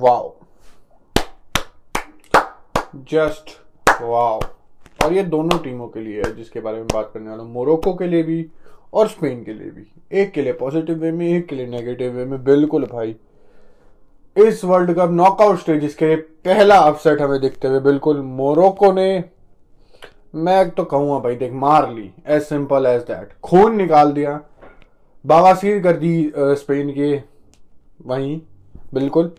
Wow. Just wow. और ये दोनों टीमों के लिए है, जिसके बारे में बात करने वाला हूँ। मोरक्को के लिए भी और स्पेन के लिए भी। एक के लिए पॉजिटिव वे में, एक के लिए नेगेटिव वे में। बिल्कुल भाई। इस वर्ल्ड कप नॉकआउट स्टेज के पहला अपसेट हमें देखते हुए बिल्कुल मोरक्को ने, मैं तो कहूँगा भाई, देख मार ली। एज सिंपल एज दैट खून निकाल दिया। बावासीर कर दी स्पेन के। वहीं, बिल्कुल।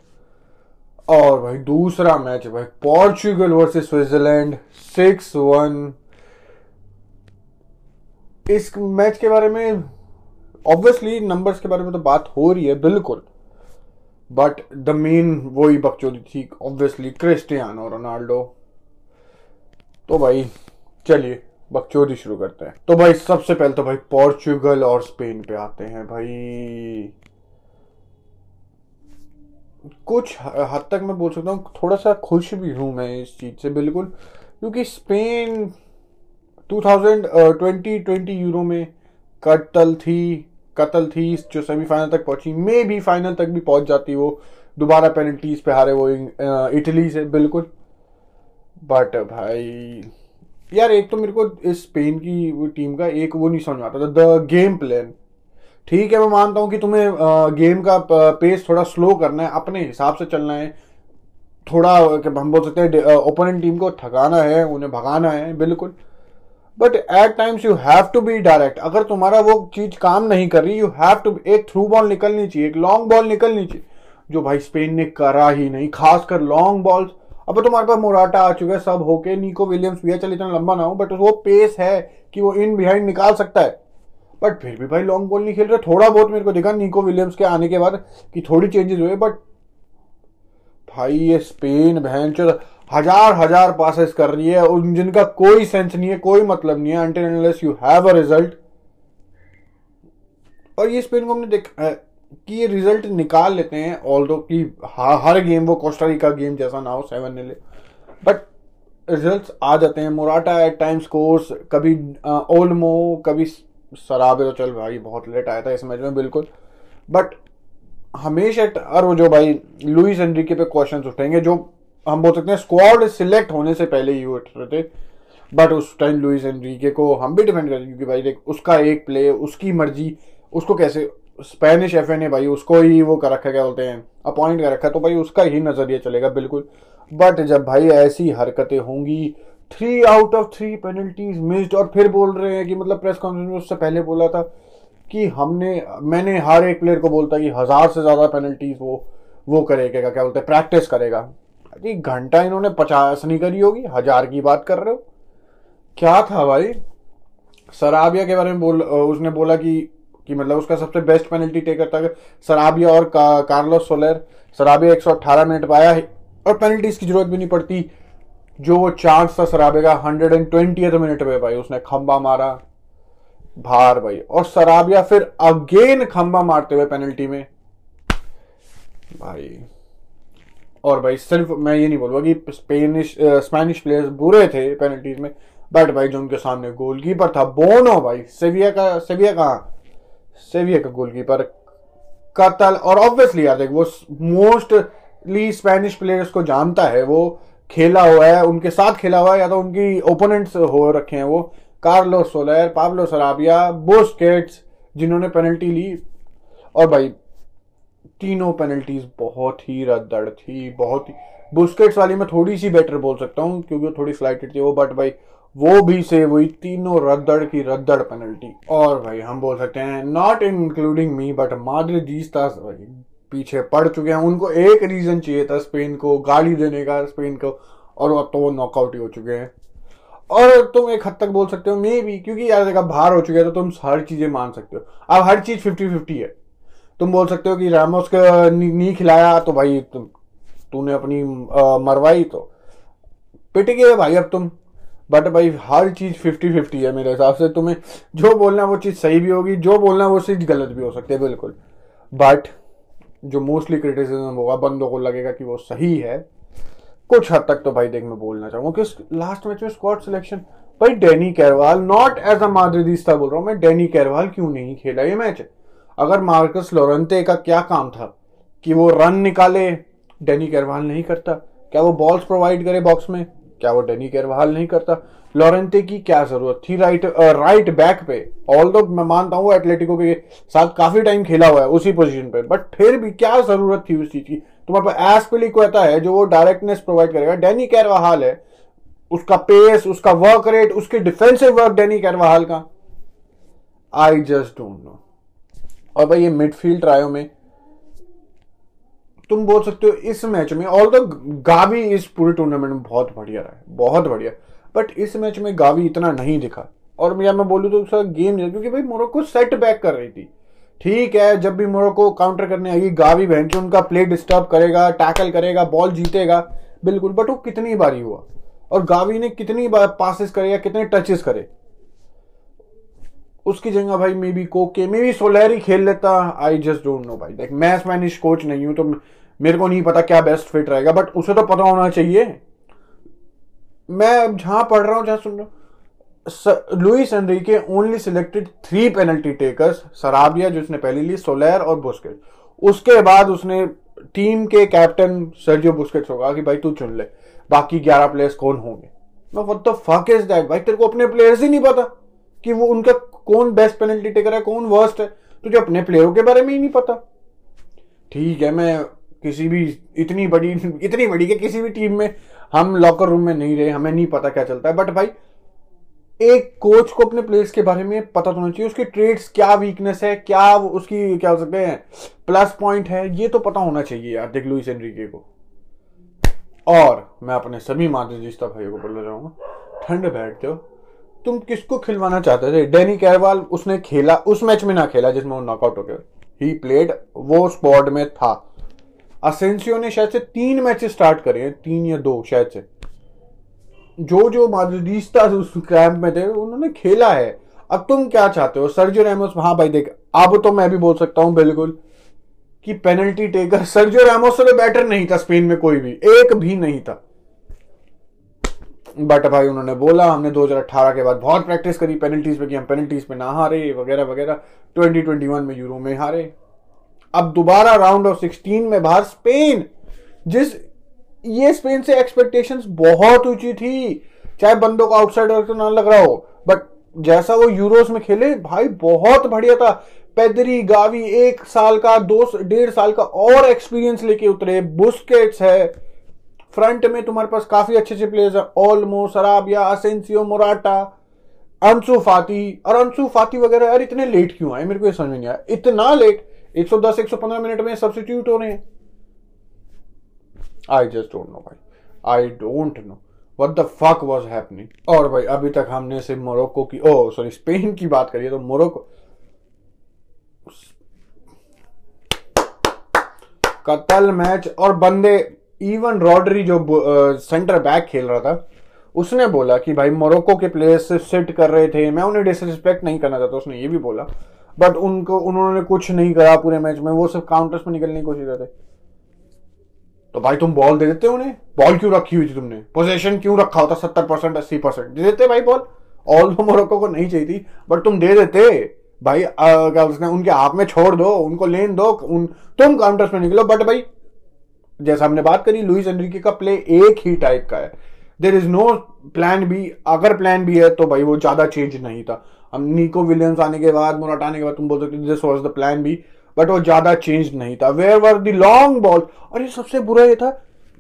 और भाई दूसरा मैच भाई Portugal versus Switzerland six one इस मैच के बारे में ऑब्वियसली नंबर्स के बारे में तो बात हो रही है, बिल्कुल। बट द मेन वही बकचोदी थी ऑब्वियसली क्रिस्टियानो रोनाल्डो तो भाई, चलिए, बकचोदी शुरू करते हैं। तो भाई, सबसे पहले तो भाई पोर्चुगल और स्पेन पे आते हैं भाई। कुछ हद तक मैं बोल सकता हूँ थोड़ा सा खुश भी हूँ मैं इस चीज़ से, बिल्कुल। क्योंकि स्पेन 2020 यूरो में कतल थी कतल थी, जो सेमीफाइनल तक पहुँची मे भी फाइनल तक भी पहुँच जाती वो। दोबारा पेनल्टीज पे हारे वो इटली से, बिल्कुल। बट भाई, यार एक तो मेरे को इस स्पेन की टीम का एक वो नहीं समझ आता था द गेम प्लान ठीक है, मैं मानता हूँ कि तुम्हें गेम का पेस थोड़ा स्लो करना है, अपने हिसाब से चलना है। थोड़ा हम बोल सकते हैं ओपोनेंट टीम को थकाना है, उन्हें भगाना है, बिल्कुल। But at times you have to be direct अगर तुम्हारा वो चीज़ काम नहीं कर रही यू हैव टू एक थ्रू बॉल निकलनी चाहिए, एक लॉन्ग बॉल निकलनी चाहिए, जो भाई स्पेन ने करा ही नहीं, खासकर लॉन्ग बॉल्स अब तुम्हारे पास मोराटा आ चुका है, सब होके निको विलियम्स भी है चल इतना लंबा ना हो बट वो पेस है कि वो इन बिहाइंड निकाल सकता है। बट फिर भी भाई लॉन्ग बॉल नहीं खेल रहे, थोड़ा बहुत मेरे को दिखा निको विलियम्स के आने के बाद कि थोड़ी चेंजेस हुए बट भाई ये स्पेन चो हज़ार हज़ार पासेस कर रही है, उन जिनका कोई सेंस नहीं है, कोई मतलब नहीं है unless you have a result और ये स्पेन को हमने देखा कि ये रिज़ल्ट निकाल लेते हैं ऑल दो कि हर गेम वो कोस्टारिका गेम जैसा ना हो सेवन ने ले। बट रिजल्ट्स आ जाते हैं मोराटा एट टाइम स्कोर्स कभी ओल्मो कभी सराबे तो चल भाई, बहुत लेट आया था इस मैच में, बिल्कुल। बट हमेशा और वो जो भाई लुइस एंड्रिके पे क्वेश्चंस उठेंगे, जो हम बोल सकते हैं स्क्वाड सिलेक्ट होने से पहले ही उठ रहे थे। बट उस टाइम लुइस एंड्रिके को हम भी डिफेंड करते क्योंकि भाई देख, उसका एक प्ले उसकी मर्ज़ी, उसको कैसे स्पेनिश एफ़ ने भाई उसको ही वो कर रखा, क्या बोलते हैं अपॉइंट कर रखा तो भाई उसका ही नज़रिया चलेगा, बिल्कुल। बट जब भाई ऐसी हरकतें होंगी three out of three penalties missed और फिर बोल रहे हैं कि मतलब प्रेस कॉन्फ्रेंस में उससे पहले बोला था कि हमने मैंने हर एक प्लेयर को बोलता कि हज़ार से ज़्यादा पेनल्टीज वो वो करेगा क्या बोलते हैं प्रैक्टिस करेगा। अरे घंटा इन्होंने पचास नहीं करी होगी हज़ार की बात कर रहे हो। क्या था भाई? सराबिया के बारे में बोल उसने बोला कि कि मतलब उसका सबसे बेस्ट पेनल्टी टेकर था सराबिया और का, कार्लोस सोलर। सराबिया 118 मिनट पाया और पेनल्टीज की ज़रूरत भी नहीं पड़ती। जो वो चांस था सराबे का हंड्रेड एंड ट्वेंटी मिनट में भाई, उसने खंबा मारा, भार भाई। और सराबिया फिर अगेन खंबा मारते हुए पेनल्टी में। भाई, और भाई, सिर्फ़ मैं ये नहीं बोलूँगा कि स्पेनिश स्पेनिश प्लेयर्स बुरे थे पेनल्टीज में बट भाई, जो उनके सामने गोलकीपर था बोनो भाई सेविया का सेविया कहा? सेविया का गोलकीपर कतल। और ऑब्वियसली यार, देख, वो मोस्टली स्पेनिश प्लेयर्स को जानता है, वो खेला हुआ है, उनके साथ खेला हुआ है, या तो उनकी ओपोनेंट्स हो रखे हैं वो Carlos Soler Pablo Sarabia Busquets जिन्होंने पेनल्टी ली। और भाई, तीनों पेनल्टीज बहुत ही रद्दड़ थी, बहुत ही। बुस्केट्स वाली मैं थोड़ी सी बेटर बोल सकता हूँ, क्योंकि वो थोड़ी स्लाइटेड थी वो बट भाई, वो भी से वही तीनों रद्दड़ की रद्दड़ पेनल्टी और भाई, हम बोल सकते हैं not including me but Madridista भाई पीछे पड़ चुके हैं। उनको एक रीजन चाहिए था स्पेन को, गाली देने का स्पेन को, और अब तो वो नॉकआउट ही हो चुके हैं। और तुम एक हद तक बोल सकते हो मे भी क्योंकि यार देखा, बाहर हो चुके हैं तो तुम हर चीज़ें मान सकते हो। अब हर चीज़ फिफ्टी फिफ्टी है। तुम बोल सकते हो कि रामोस का नहीं खिलाया तो भाई तुम, तूने अपनी मरवाई तो। पिट गए भाई अब तुम। बट भाई हर चीज़ फिफ्टी फिफ्टी है मेरे हिसाब से। तुम्हें जो बोलना वो चीज़ सही भी होगी, जो बोलना वो चीज़ गलत भी हो सकती है, बिल्कुल। बट जो मोस्टली क्रिटिसिज्म होगा, बंदों को लगेगा कि वो सही है, कुछ हद तक तो भाई देख मैं बोलना चाहूँगा कि लास्ट मैच में स्क्वाड सिलेक्शन भाई Dani Carvajal not as a Madridista बोल रहा हूँ मैं डेनी कैरवाल क्यों नहीं खेला ये मैच अगर मार्कस लोरेंते का क्या काम था कि वो रन निकाले डेनी कैरवाल नहीं करता, क्या वो बॉल्स प्रोवाइड करे बॉक्स में? क्या वो डेनी कैरवाल नहीं करता? लॉरेंटे की क्या ज़रूरत थी? राइट राइट बैक पे। ऑल दो मैं मानता हूँ एथलेटिको के साथ काफ़ी टाइम खेला हुआ है उसी पोजीशन पे। बट फिर भी क्या ज़रूरत थी उस चीज़ की? तुम्हारे पास एसपिली कोता है, जो वो डायरेक्टनेस प्रोवाइड करेगा। डेनी कैरवाहाल है। उसका पेस उसका वर्क रेट उसके डिफेंसिव वर्क डेनी कैरवाहाल का? आई जस्ट डोंट नो और भाई ये मिडफील्ड ट्रायो में तुम बोल सकते हो इस मैच में ऑल द गावी इस पूरे टूर्नामेंट में बहुत बढ़िया रहा है, बहुत बढ़िया। बट इस मैच में गावी इतना नहीं दिखा। और या मैं बोलूँ तो उसका गेम नहीं क्योंकि भाई मोरक्को सेट बैक कर रही थी। ठीक है, जब भी मोरक्को काउंटर करने आएगी, गावी बहन उनका प्ले डिस्टर्ब करेगा टैकल करेगा बॉल जीतेगा, बिल्कुल बट वो कितनी बारी हुआ। और गावी ने कितनी बार पासिस करे या कितने टचेस करे। उसकी जगह भाई मे बी कोके मे बी सोलहरी खेल लेता आई जस्ट डोंट नो भाई। देख, मैं स्पेनिश कोच नहीं हूँ तो मेरे को नहीं पता क्या बेस्ट फिट रहेगा बट उसे तो पता होना चाहिए। मैं जहाँ पढ़ रहा हूँ, जहाँ सुन रहा हूँ Luis Enrique only selected three penalty takers Sarabia जिसने पहले ली, सोलैर और बुस्केट उसके बाद उसने टीम के कैप्टन सर्जियो बुस्केट्स होगा कि, भाई, तू चुन ले, बाकी ग्यारह प्लेयर्स कौन होंगे? What the fuck is that भाई, तेरे को अपने प्लेयर्स ही नहीं पता कि वो उनका कौन बेस्ट पेनल्टी टेकर है, कौन वर्स्ट है। तुझे अपने प्लेयरों के बारे में ही नहीं पता। ठीक है, मैं किसी भी इतनी बड़ी इतनी बड़ी के किसी भी टीम में हम लॉकर रूम में नहीं रहे, हमें नहीं पता क्या चलता है। बट भाई, एक कोच को अपने प्लेयर्स के बारे में पता होना चाहिए, उसके ट्रेड्स क्या वीकनेस है, क्या उसकी, क्या हो सकते हैं प्लस पॉइंट है, ये तो पता होना चाहिए यार, देख लुइस एनरिके को। और मैं अपने सभी मादरजिस्ता भाइयों को बोलना चाहूँगा, ठंड बैठ जाओ तुम किसको खिलवाना चाहते थे? डेनी कैरवाल उसने खेला, उस मैच में ना खेला जिसमें वो नॉकआउट हो गया। ही प्लेड वो स्पॉट में था। असेंसियो ने शायद से तीन मैच स्टार्ट करे हैं, तीन या दो शायद से। जो जो मादरीस्ता उस कैंप में थे, उन्होंने खेला है। अब तुम क्या चाहते हो? सर्जो रेमोस हाँ भाई, देख, अब तो मैं भी बोल सकता हूँ बिल्कुल कि पेनल्टी टेकर सर्जो रेमोस से बेटर नहीं था स्पेन में कोई भी, एक भी नहीं था। बट भाई, उन्होंने बोला, हमने 2018 के बाद बहुत प्रैक्टिस करी पेनल्टीज पे कि हम पेनल्टीज पे ना हारे, वगैरह वगैरह। 2021 में यूरो में हारे। अब दोबारा राउंड ऑफ़ 16 में बाहर स्पेन जिस, ये स्पेन से एक्सपेक्टेशंस बहुत ऊँची थी। चाहे बंदों को आउटसाइडर तो ना लग रहा हो बट जैसा वो यूरोस में खेले, भाई बहुत बढ़िया था। पैदरी गावी एक साल का, दो, डेढ़ साल का और एक्सपीरियंस लेके उतरे। बुस्केट्स है। फ्रंट में तुम्हारे पास काफ़ी अच्छे अच्छे प्लेयर्स है। ऑलमो सराबिया असेंसियो मोराटा अंसु फाती और अंसु फाती वगैरह, यार इतने लेट क्यों आए? मेरे को ये समझ नहीं आया। इतना लेट 110 115 मिनट में सब्सिट्यूट हो रहे हैं। आई जस्ट डोंट नो भाई। I don't know what the fuck was happening और भाई, अभी तक हमने सिर्फ़ मोरक्को की ओ सॉरी स्पेन की बात करिए तो मोरक्को कतल मैच और बंदे इवन रॉडरी जो सेंटर बैक खेल रहा था, उसने बोला कि भाई मोरक्को के प्लेयर्स सिट कर रहे थे। मैं उन्हें डिसरिस्पेक्ट नहीं करना चाहता, उसने ये भी बोला। बट उनको, उन्होंने कुछ नहीं करा पूरे मैच में, वो सब काउंटर्स में निकलने की कोशिश करते तो भाई तुम बॉल दे देते उन्हें? बॉल क्यों रखी हुई थी तुमने? पोजीशन क्यों रखा होता सत्तर परसेंट अस्सी परसेंट दे देते भाई बॉल ऑल तो मोरक्को को नहीं चाहिए थी बट तुम दे देते। भाई क्या उसने उनके हाथ में छोड़ दो, उनको लेन दो, उन, तुम काउंटर्स में निकलो बट भाई, जैसा हमने बात करी लुइस एनरिके का प्ले एक ही टाइप का है। There is no plan B अगर प्लान बी है तो भाई वो ज़्यादा चेंज नहीं था। हम निको विलियम्स आने के बाद, मुराट आने के बाद, तुम बोल सकते this was the plan B but वो ज़्यादा चेंज नहीं था। Where were the long ball और ये सबसे बुरा ये था,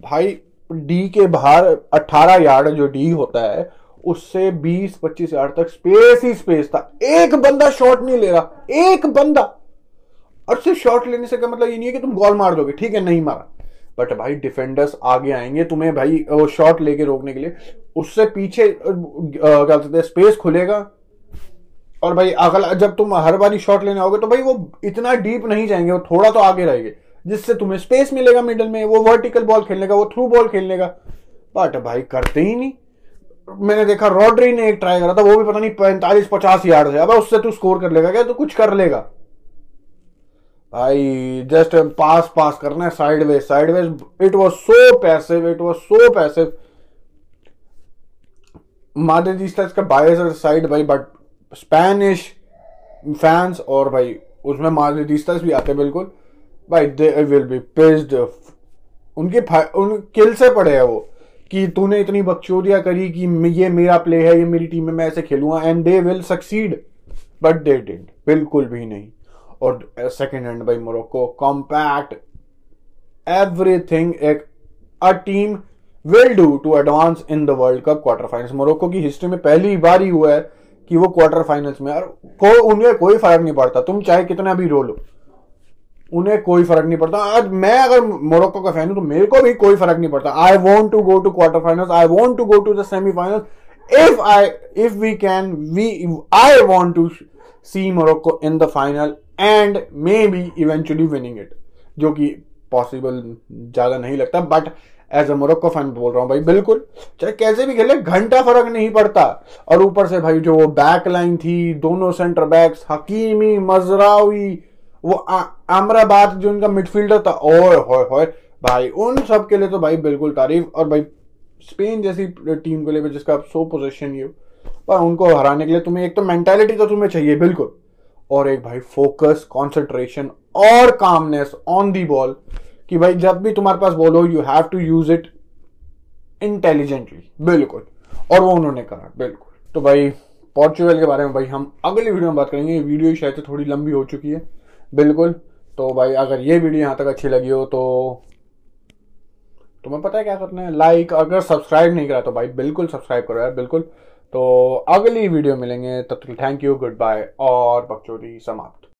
भाई डी के बाहर 18 यार्ड जो डी होता है, उससे 20-25 यार्ड तक स्पेस ही स्पेस था। एक बंदा शॉट नहीं ले रहा। एक बंदा। और सिर्फ़ शॉट लेने से का मतलब ये नहीं है कि तुम गोल मार दोगे। ठीक है, नहीं मारा। बट भाई डिफेंडर्स आगे आएँगे तुम्हें भाई वो शॉट लेके रोकने के लिए। उससे पीछे क्या कहते हैं स्पेस खुलेगा। और भाई अगला, जब तुम हर बारी शॉट लेने आओगे तो भाई वो इतना डीप नहीं जाएँगे, वो थोड़ा तो आगे रहेंगे। जिससे तुम्हें स्पेस मिलेगा मिडल में, वो वर्टिकल बॉल खेलने का, वो थ्रू बॉल खेलने का। बट भाई करते ही नहीं। मैंने देखा रॉड्री ने एक ट्राई करा था, वो भी पता नहीं पैंतालीस पचास यार्ड से अब उससे तू स्कोर कर लेगा, क्या तो कुछ कर लेगा? भाई जस्ट पास पास करना है sideways sideways it was so passive it was so passive मादे का बायस साइड भाई बट स्पेनिश फैंस और भाई, उसमें मादरिस्tas भी आते बिल्कुल। भाई दे विल बी पिस्ड उनके उन किल से पड़े है वो, कि तूने इतनी बकचोदियाँ करी कि ये मेरा प्ले है, ये मेरी टीम में मैं ऐसे खेलूँगा and they will succeed but they did बिल्कुल भी नहीं। और second hand by Morocco compact everything एक a team will do to advance in the world cup quarter finals Morocco की हिस्ट्री में पहली बार ही हुआ है कि वो क्वार्टर फाइनल्स में और को, उन्हें कोई फ़र्क नहीं पड़ता। तुम चाहे कितना भी रो लो, उन्हें कोई फ़र्क नहीं पड़ता। आज मैं अगर मोरक्को का फ़ैन हूँ तो मेरे को भी कोई फ़र्क नहीं पड़ता। I want to go to quarter final I want to go to the semifinal if I if we can we I want to see Morocco in the final and maybe eventually winning it जो कि possible ज़्यादा नहीं लगता but as a Morocco fan बोल रहा हूँ भाई, बिल्कुल। चाहे कैसे भी खेले, घंटा फ़र्क नहीं पड़ता। और ऊपर से भाई जो वो बैक लाइन थी, दोनों सेंटर बैक्स हकीमी, मजरावी, वो अमराबाद जो उनका मिडफील्डर था, ओए होए होए, भाई उन सब के लिए तो भाई बिल्कुल तारीफ़। और भाई स्पेन जैसी टीम के लिए जिसका सो पोजिशन हो पर उनको हराने के लिए तुम्हें एक तो मेंटालिटी तो तुम्हें चाहिए, बिल्कुल। और एक भाई फोकस कॉन्सेंट्रेशन और कामनेस ऑन दी बॉल कि भाई जब भी तुम्हारे पास बॉल हो you have to use it intelligently बिल्कुल। और वो उन्होंने कहा बिल्कुल। तो भाई पोर्चुगल के बारे में भाई हम अगली वीडियो में बात करेंगे। वीडियो शायद से थोड़ी लंबी हो चुकी है। बिल्कुल। तो भाई, अगर ये वीडियो यहाँ तक अच्छी लगी हो तो तुम्हें पता है क्या करना है? लाइक अगर सब्सक्राइब नहीं करा तो भाई बिल्कुल सब्सक्राइब करो यार, बिल्कुल। तो अगली वीडियो मिलेंगे तब तक थैंक यू गुड बाय और बकचोदी समाप्त।